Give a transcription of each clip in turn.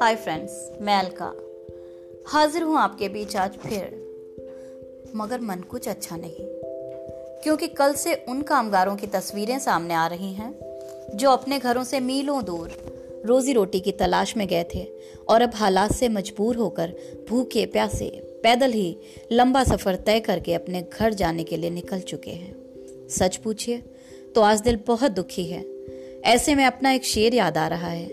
Hi friends मैं अलका। हाजिर हूँ आपके बीच आज फिर। मगर मन कुछ अच्छा नहीं, क्योंकि कल से उन कामगारों की तस्वीरें सामने आ रही हैं, जो अपने घरों से मीलों दूर रोजी रोटी की तलाश में गए थे और अब हालात से मजबूर होकर भूखे, प्यासे, पैदल ही लंबा सफ़र तय करके अपने घर जाने के लिए निकल चुके हैं। सच पूछिए तो आज दिल बहुत दुखी है। ऐसे में अपना एक शेर याद आ रहा है।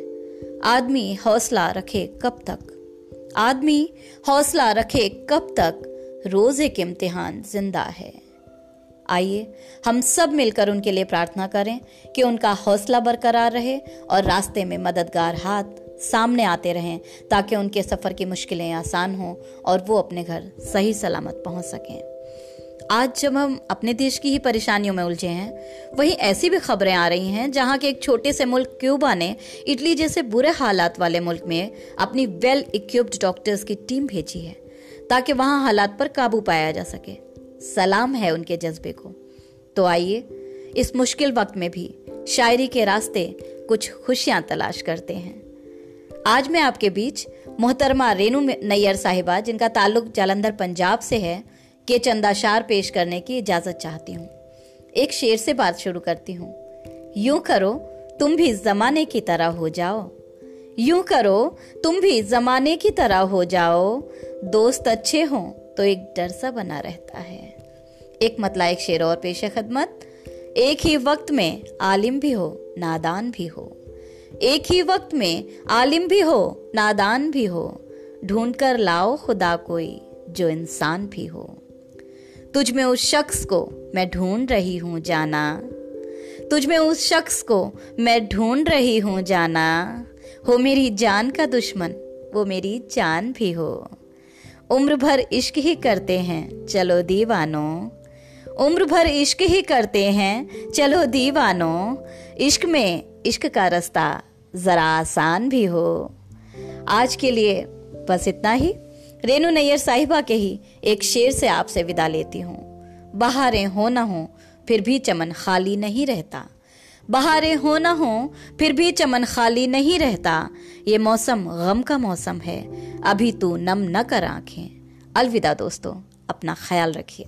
आदमी हौसला रखे कब तक? आदमी हौसला रखे कब तक? रोज एक इम्तिहान ज़िंदा है। आइए, हम सब मिलकर उनके लिए प्रार्थना करें कि उनका हौसला बरकरार रहे और रास्ते में मददगार हाथ सामने आते रहें ताकि उनके सफ़र की मुश्किलें आसान हों और वो अपने घर सही सलामत पहुँच सकें। आज जब हम अपने देश की ही परेशानियों में उलझे हैं, वहीं ऐसी भी खबरें आ रही हैं जहाँ के एक छोटे से मुल्क क्यूबा ने इटली जैसे बुरे हालात वाले मुल्क में अपनी वेल इक्विप्ड डॉक्टर्स की टीम भेजी है, ताकि वहाँ हालात पर काबू पाया जा सके। सलाम है उनके जज्बे को। तो आइए, इस मुश्किल वक्त में भी शायरी के रास्ते कुछ खुशियाँ तलाश करते हैं। आज मैं आपके बीच मोहतरमा रेनू नैयर साहिबा, जिनका ताल्लुक जालंधर पंजाब से है के चंदाशार पेश करने की इजाज़त चाहती हूँ। एक शेर से बात शुरू करती हूँ। यूँ करो, तुम भी जमाने की तरह हो जाओ। यूँ करो, तुम भी जमाने की तरह हो जाओ। दोस्त अच्छे हो तो एक डर सा बना रहता है। एक मतला एक शेर और पेश खदमत। एक ही वक्त में आलिम भी हो, नादान भी हो। एक ही वक्त में आलिम भी हो, नादान भी हो। ढूंढ कर लाओ खुदा कोई, जो इंसान भी हो। तुझ में उस शख्स को मैं ढूंढ रही हूँ जाना। तुझ में उस शख्स को मैं ढूंढ रही हूँ जाना। हो मेरी जान का दुश्मन, वो मेरी जान भी हो। उम्र भर इश्क ही करते हैं, चलो दीवानो। उम्र भर इश्क ही करते हैं, चलो दीवानो। इश्क में इश्क का रास्ता जरा आसान भी हो। आज के लिए बस इतना ही। रेनू नैयर साहिबा के ही एक शेर से आपसे विदा लेती हूँ। बहारें हो ना हो, फिर भी चमन खाली नहीं रहता। बहारें हो ना हो, फिर भी चमन खाली नहीं रहता। ये मौसम गम का मौसम है, अभी तू नम न कर आँखें। अलविदा दोस्तों, अपना ख्याल रखिए।